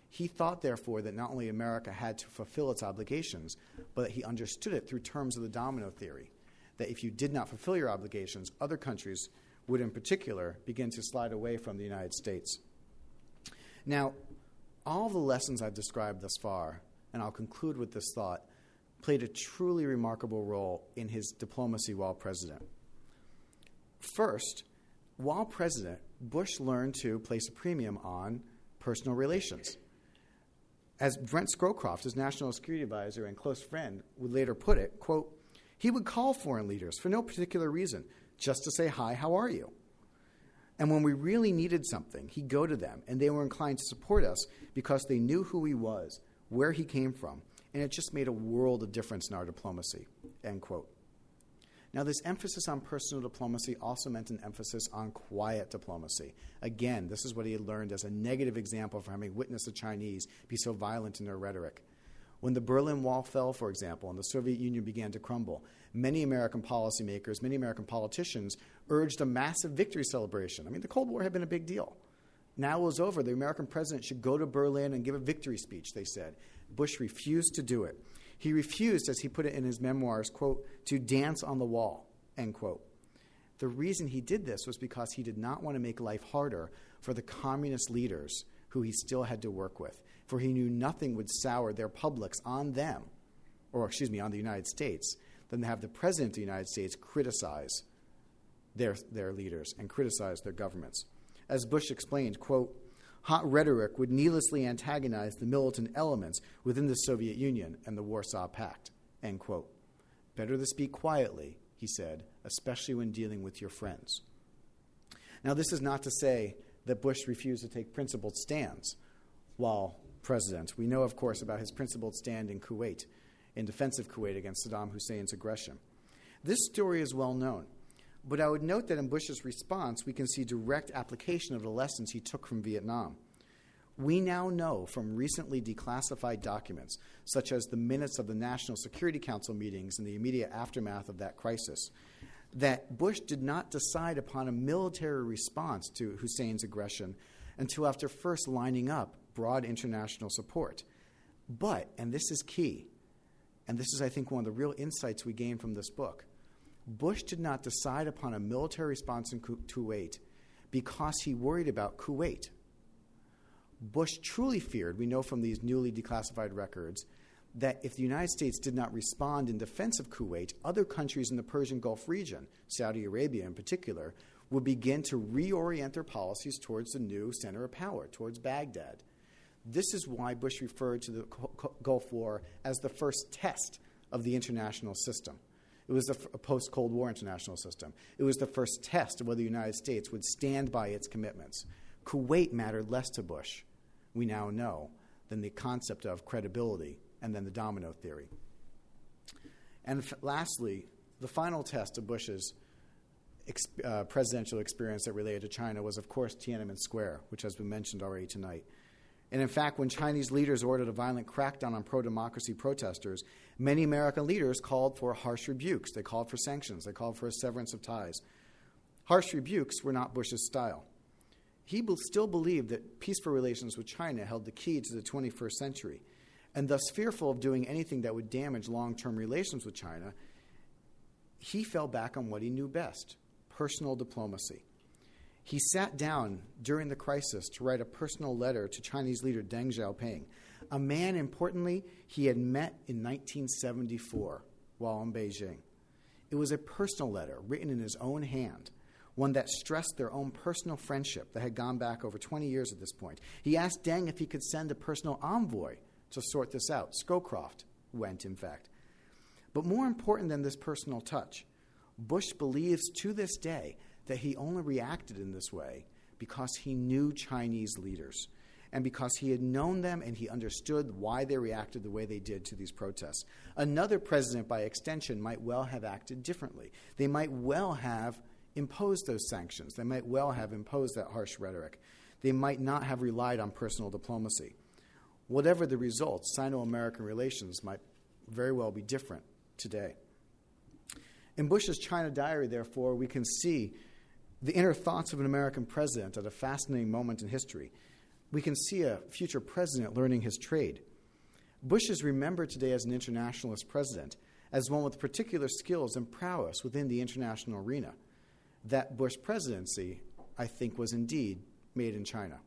He thought, therefore, that not only America had to fulfill its obligations, but that he understood it through terms of the domino theory. That if you did not fulfill your obligations, other countries would, in particular, begin to slide away from the United States. Now, all the lessons I've described thus far, and I'll conclude with this thought, played a truly remarkable role in his diplomacy while president. First, while president, Bush learned to place a premium on personal relations. As Brent Scowcroft, his national security advisor and close friend, would later put it, quote, he would call foreign leaders for no particular reason, just to say, Hi, how are you? And when we really needed something, he'd go to them, and they were inclined to support us because they knew who he was, where he came from, and it just made a world of difference in our diplomacy. End quote. Now, this emphasis on personal diplomacy also meant an emphasis on quiet diplomacy. Again, this is what he had learned as a negative example for having witnessed the Chinese be so violent in their rhetoric. When the Berlin Wall fell, for example, and the Soviet Union began to crumble, many American policymakers, many American politicians urged a massive victory celebration. I mean, the Cold War had been a big deal. Now it was over. The American president should go to Berlin and give a victory speech, they said. Bush refused to do it. He refused, as he put it in his memoirs, quote, to dance on the wall, end quote. The reason he did this was because he did not want to make life harder for the communist leaders who he still had to work with, for he knew nothing would sour their publics on them, or excuse me, on the United States, than to have the President of the United States criticize their, their leaders and criticize their governments. As Bush explained, quote, hot rhetoric would needlessly antagonize the militant elements within the Soviet Union and the Warsaw Pact. End quote. Better to speak quietly, he said, especially when dealing with your friends. Now, this is not to say that Bush refused to take principled stands while president. We know, of course, about his principled stand in Kuwait, in defense of Kuwait against Saddam Hussein's aggression. This story is well known. But I would note that in Bush's response, we can see direct application of the lessons he took from Vietnam. We now know from recently declassified documents, such as the minutes of the National Security Council meetings in the immediate aftermath of that crisis, that Bush did not decide upon a military response to Hussein's aggression until after first lining up broad international support. But, and this is key, and this is, I think, one of the real insights we gain from this book Bush did not decide upon a military response in Kuwait because he worried about Kuwait. Bush truly feared, we know from these newly declassified records, that if the United States did not respond in defense of Kuwait, other countries in the Persian Gulf region, Saudi Arabia in particular, would begin to reorient their policies towards the new center of power, towards Baghdad. This is why Bush referred to the Gulf War as the first test of the international system. It was the post Cold War international system. It was the first test of whether the United States would stand by its commitments. Kuwait mattered less to Bush, we now know, than the concept of credibility and then the domino theory. And f- lastly, the final test of Bush's uh, presidential experience that related to China was, of course, Tiananmen Square, which has been mentioned already tonight. And in fact, when Chinese leaders ordered a violent crackdown on pro democracy protesters, many American leaders called for harsh rebukes. They called for sanctions. They called for a severance of ties. Harsh rebukes were not Bush's style. He still believed that peaceful relations with China held the key to the 21st century. And thus, fearful of doing anything that would damage long term relations with China, he fell back on what he knew best personal diplomacy. He sat down during the crisis to write a personal letter to Chinese leader Deng Xiaoping, a man, importantly, he had met in 1974 while in Beijing. It was a personal letter written in his own hand, one that stressed their own personal friendship that had gone back over 20 years at this point. He asked Deng if he could send a personal envoy to sort this out. Scowcroft went, in fact. But more important than this personal touch, Bush believes to this day that he only reacted in this way because he knew Chinese leaders and because he had known them and he understood why they reacted the way they did to these protests. Another president, by extension, might well have acted differently. They might well have imposed those sanctions, they might well have imposed that harsh rhetoric. They might not have relied on personal diplomacy. Whatever the results, Sino American relations might very well be different today. In Bush's China diary, therefore, we can see the inner thoughts of an American president at a fascinating moment in history. We can see a future president learning his trade. Bush is remembered today as an internationalist president, as one with particular skills and prowess within the international arena. That Bush presidency, I think, was indeed made in China.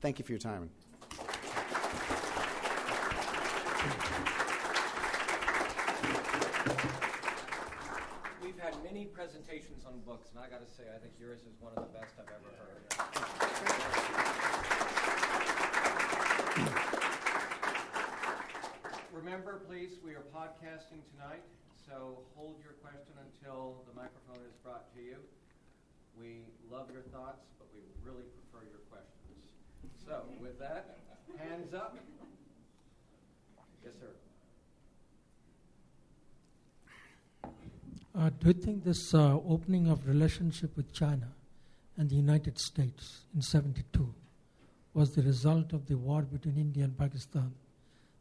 Thank you for your time. Many presentations on books, and I got to say, I think yours is one of the best I've ever heard. Remember, please, we are podcasting tonight, so hold your question until the microphone is brought to you. We love your thoughts, but we really prefer your questions. So, with that, hands up. Yes, sir. Uh, do you think this uh, opening of relationship with China and the United States in 72 was the result of the war between India and Pakistan?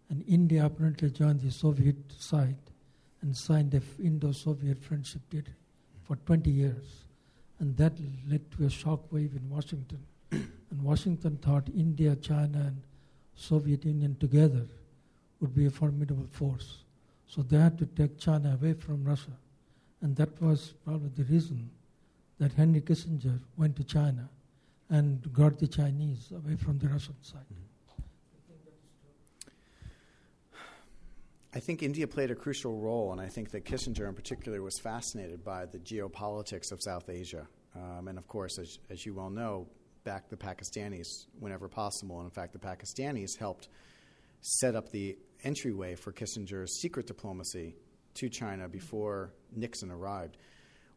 And India apparently joined the Soviet side and signed the Indo-Soviet Friendship Treaty for 20 years. And that led to a shock wave in Washington. and Washington thought India, China, and Soviet Union together would be a formidable force. So they had to take China away from Russia and that was probably the reason that Henry Kissinger went to China and got the Chinese away from the Russian side. Mm-hmm. I think India played a crucial role, and I think that Kissinger in particular was fascinated by the geopolitics of South Asia. Um, and of course, as, as you well know, back the Pakistanis whenever possible. And in fact, the Pakistanis helped set up the entryway for Kissinger's secret diplomacy to China before Nixon arrived.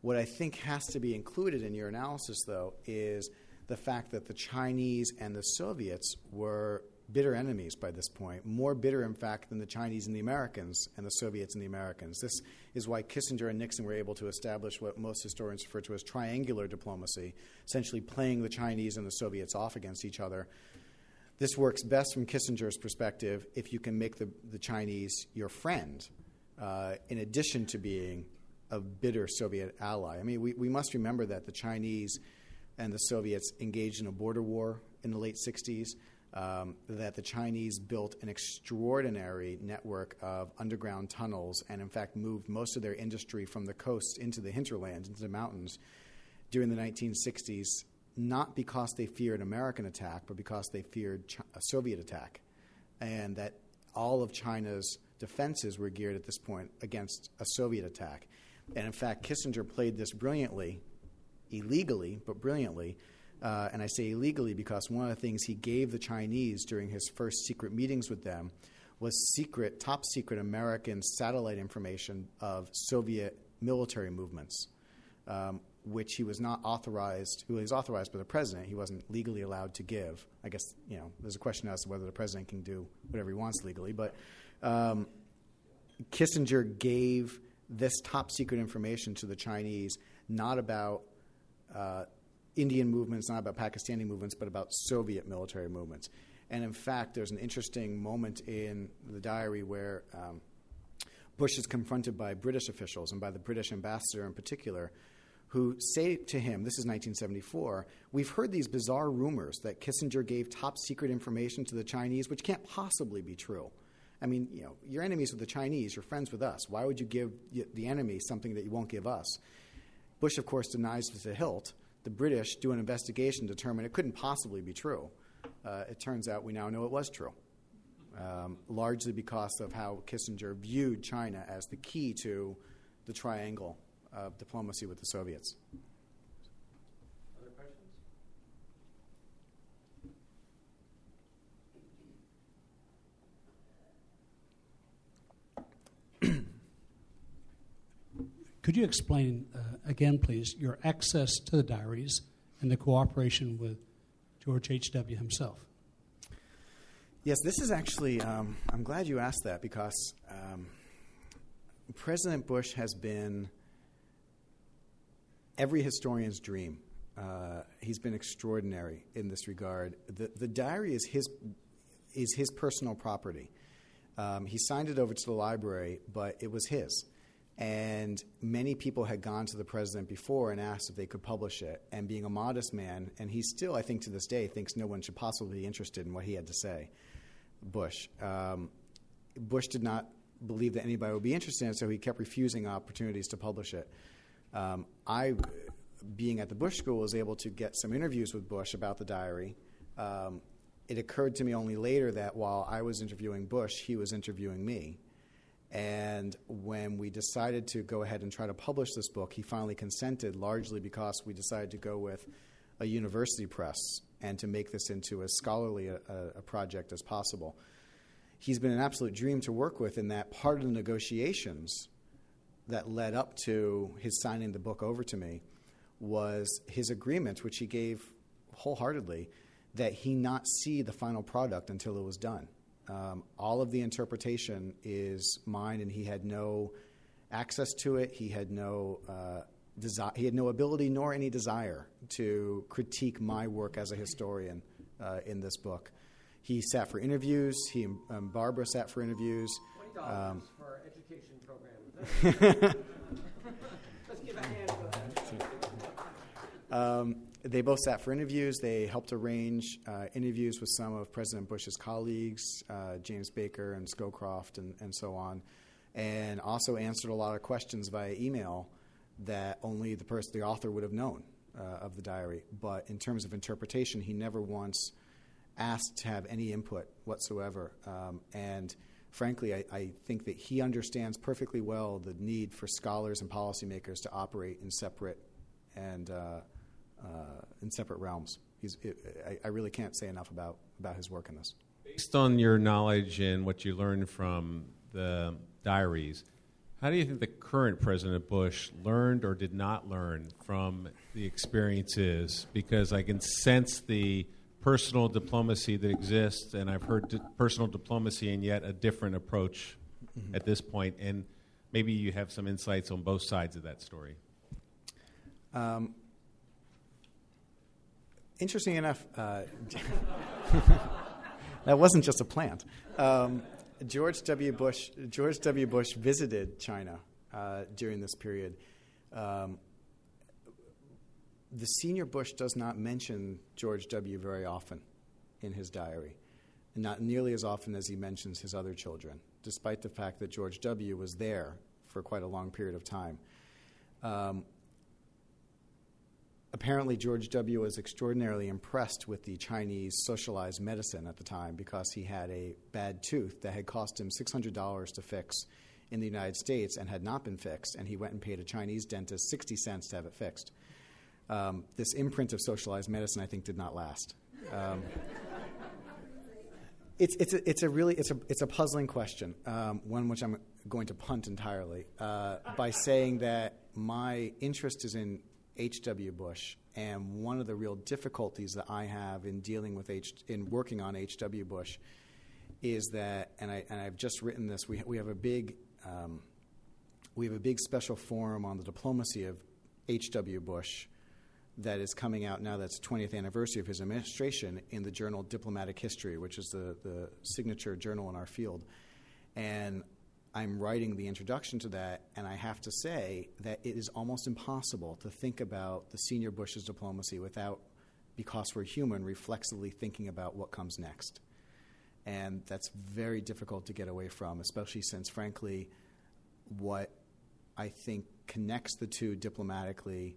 What I think has to be included in your analysis, though, is the fact that the Chinese and the Soviets were bitter enemies by this point, more bitter, in fact, than the Chinese and the Americans and the Soviets and the Americans. This is why Kissinger and Nixon were able to establish what most historians refer to as triangular diplomacy, essentially playing the Chinese and the Soviets off against each other. This works best from Kissinger's perspective if you can make the, the Chinese your friend uh, in addition to being a bitter Soviet ally. I mean, we, we must remember that the Chinese and the Soviets engaged in a border war in the late 60s um, that the Chinese built an extraordinary network of underground tunnels and, in fact, moved most of their industry from the coast into the hinterlands, into the mountains during the 1960s, not because they feared American attack, but because they feared a Soviet attack. And that all of China's defenses were geared at this point against a Soviet attack. And in fact, Kissinger played this brilliantly, illegally, but brilliantly uh, and I say illegally because one of the things he gave the Chinese during his first secret meetings with them was secret, top secret American satellite information of Soviet military movements, um, which he was not authorized. Well, He was authorized by the president. He wasn't legally allowed to give. I guess you know there's a question as to whether the president can do whatever he wants legally, but um, Kissinger gave this top secret information to the Chinese, not about uh, Indian movements, not about Pakistani movements, but about Soviet military movements. And in fact, there's an interesting moment in the diary where um, Bush is confronted by British officials and by the British ambassador in particular, who say to him, this is 1974, we've heard these bizarre rumors that Kissinger gave top secret information to the Chinese, which can't possibly be true. I mean, you know, you're enemies with the Chinese, you're friends with us. Why would you give the enemy something that you won't give us? Bush, of course, denies to the hilt the British do an investigation, determine it couldn't possibly be true. Uh, it turns out we now know it was true, um, largely because of how Kissinger viewed China as the key to the triangle of diplomacy with the Soviets. Could you explain uh, again, please, your access to the diaries and the cooperation with George H.W. himself? Yes, this is actually, um, I'm glad you asked that because um, President Bush has been every historian's dream. Uh, he's been extraordinary in this regard. The, the diary is his, is his personal property. Um, he signed it over to the library, but it was his. And many people had gone to the president before and asked if they could publish it. And being a modest man, and he still, I think to this day, thinks no one should possibly be interested in what he had to say, Bush. Um, Bush did not believe that anybody would be interested in it, so he kept refusing opportunities to publish it. Um, I, being at the Bush School, was able to get some interviews with Bush about the diary. Um, it occurred to me only later that while I was interviewing Bush, he was interviewing me. And when we decided to go ahead and try to publish this book, he finally consented, largely because we decided to go with a university press and to make this into as scholarly a, a, project as possible. He's been an absolute dream to work with in that part of the negotiations that led up to his signing the book over to me was his agreement, which he gave wholeheartedly, that he not see the final product until it was done. Um, all of the interpretation is mine, and he had no access to it. He had no uh, desi- he had no ability nor any desire to critique my work as a historian uh, in this book. He sat for interviews. He um, Barbara sat for interviews. Twenty dollars um, for education program. Let's give a hand um, they both sat for interviews. They helped arrange uh, interviews with some of President Bush's colleagues, uh, James Baker and Scowcroft, and, and so on, and also answered a lot of questions via email that only the person, the author, would have known uh, of the diary. But in terms of interpretation, he never once asked to have any input whatsoever. Um, and frankly, I, I, think that he understands perfectly well the need for scholars and policymakers to operate in separate and uh, in separate realms. It, I, I, really can't say enough about, about his work in this. Based on your knowledge and what you learned from the diaries, how do you think the current President Bush learned or did not learn from the experiences? Because I can sense the personal diplomacy that exists, and I've heard di- personal diplomacy and yet a different approach mm-hmm. at this point. And maybe you have some insights on both sides of that story. Um, interesting enough, uh, that wasn't just a plant. Um, George W. Bush, George W. Bush visited China uh, during this period. Um, the senior Bush does not mention George W. very often. in his diary, not nearly as often as he mentions his other children, despite the fact that George W. was there for quite a long period of time. Um, apparently, George W. was extraordinarily impressed with the Chinese socialized medicine at the time because he had a bad tooth that had cost him $600 to fix in the United States and had not been fixed, and he went and paid a Chinese dentist 60 cents to have it fixed. Um, this imprint of socialized medicine, I think, did not last. Um, it's, it's, a, it's a really it's a, it's a puzzling question, um, one which I'm going to punt entirely uh, by saying that my interest is in H.W. Bush, and one of the real difficulties that I have in dealing with H in working on H.W. Bush is that, and I and I've just written this. We we have a big um, we have a big special forum on the diplomacy of H.W. Bush that is coming out now that's 20th anniversary of his administration in the journal Diplomatic History, which is the, the signature journal in our field. And I'm writing the introduction to that, and I have to say that it is almost impossible to think about the senior Bush's diplomacy without, because we're human, reflexively thinking about what comes next. And that's very difficult to get away from, especially since, frankly, what I think connects the two diplomatically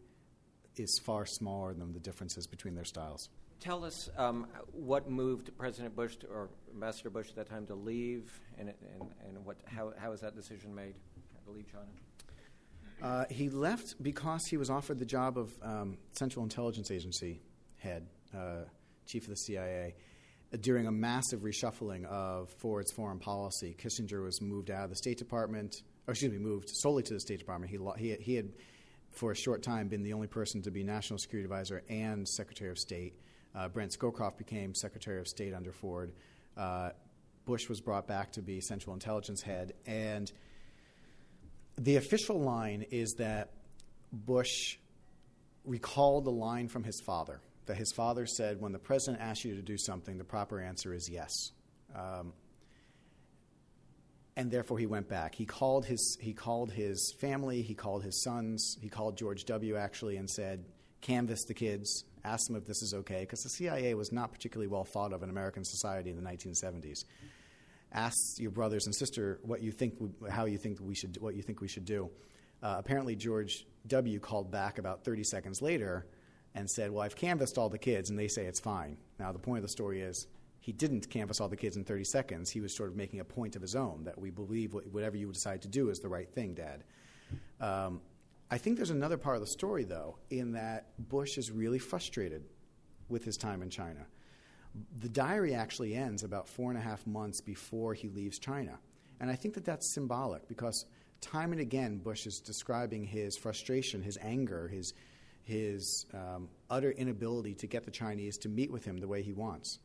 is far smaller than the differences between their styles. Tell us um, what moved President Bush to, or Ambassador Bush at that time to leave, and, and, and what, how, how was that decision made to leave China? Uh, he left because he was offered the job of um, Central Intelligence Agency head, uh, chief of the CIA. Uh, during a massive reshuffling of Ford's foreign policy, Kissinger was moved out of the State Department, or excuse me, moved solely to the State Department. He, he, he had for a short time, been the only person to be National Security Advisor and Secretary of State. Uh, Brent Scowcroft became Secretary of State under Ford. Uh, Bush was brought back to be Central Intelligence head. And the official line is that Bush recalled the line from his father that his father said, when the president asks you to do something, the proper answer is yes. Um, and therefore he went back. He called his he called his family, he called his sons, he called George W. actually and said, "Canvass the kids, ask them if this is okay," because the CIA was not particularly well thought of in American society in the 1970s. Ask your brothers and sister what you think, how you think we should, what you think we should do. Uh, apparently, George W. called back about 30 seconds later and said, "Well, I've canvassed all the kids, and they say it's fine." Now, the point of the story is he didn't canvass all the kids in 30 seconds. He was sort of making a point of his own that we believe whatever you decide to do is the right thing, Dad. Um, I think there's another part of the story, though, in that Bush is really frustrated with his time in China. The diary actually ends about four and a half months before he leaves China. And I think that that's symbolic because time and again, Bush is describing his frustration, his anger, his, his um, utter inability to get the Chinese to meet with him the way he wants.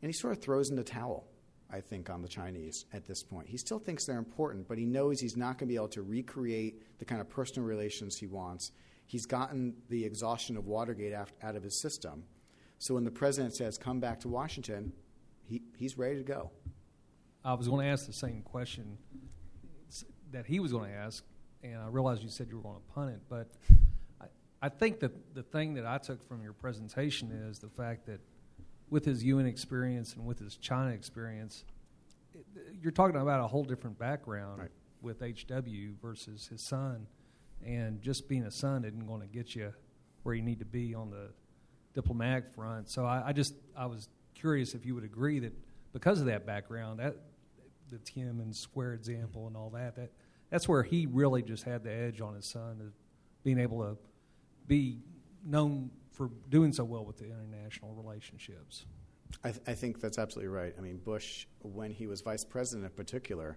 And he sort of throws in the towel, I think, on the Chinese at this point. He still thinks they're important, but he knows he's not going to be able to recreate the kind of personal relations he wants. He's gotten the exhaustion of Watergate out of his system. So when the president says, come back to Washington, he, he's ready to go. I was going to ask the same question that he was going to ask, and I realized you said you were going to punt it, but I, I think that the thing that I took from your presentation is the fact that with his UN experience and with his China experience, you're talking about a whole different background right. with HW versus his son, and just being a son isn't going to get you where you need to be on the diplomatic front. So I, I just I was curious if you would agree that because of that background, that the Tiananmen Square example and all that, that that's where he really just had the edge on his son of being able to be known for doing so well with the international relationships. I, th- I, think that's absolutely right. I mean, Bush, when he was vice president in particular,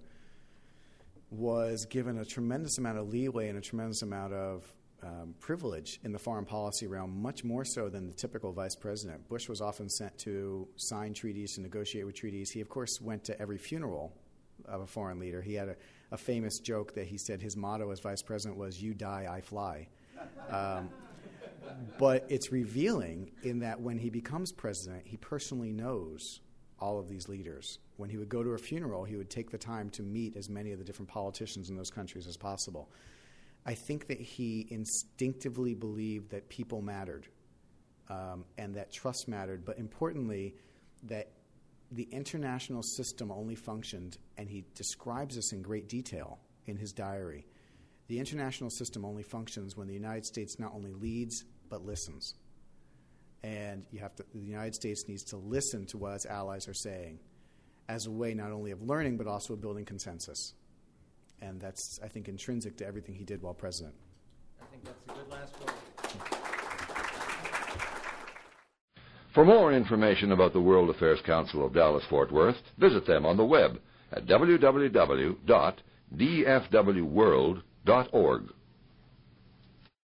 was given a tremendous amount of leeway and a tremendous amount of um, privilege in the foreign policy realm, much more so than the typical vice president. Bush was often sent to sign treaties, to negotiate with treaties. He, of course, went to every funeral of a foreign leader. He had a, a famous joke that he said his motto as vice president was, You die, I fly. Um, but it's revealing in that when he becomes president, he personally knows all of these leaders. When he would go to a funeral, he would take the time to meet as many of the different politicians in those countries as possible. I think that he instinctively believed that people mattered um, and that trust mattered, but importantly, that the international system only functioned, and he describes this in great detail in his diary. The international system only functions when the United States not only leads but listens. And you have to, the United States needs to listen to what its allies are saying as a way not only of learning but also of building consensus. And that's, I think, intrinsic to everything he did while president. I think that's a good last word. For more information about the World Affairs Council of Dallas Fort Worth, visit them on the web at www.dfwworld.org.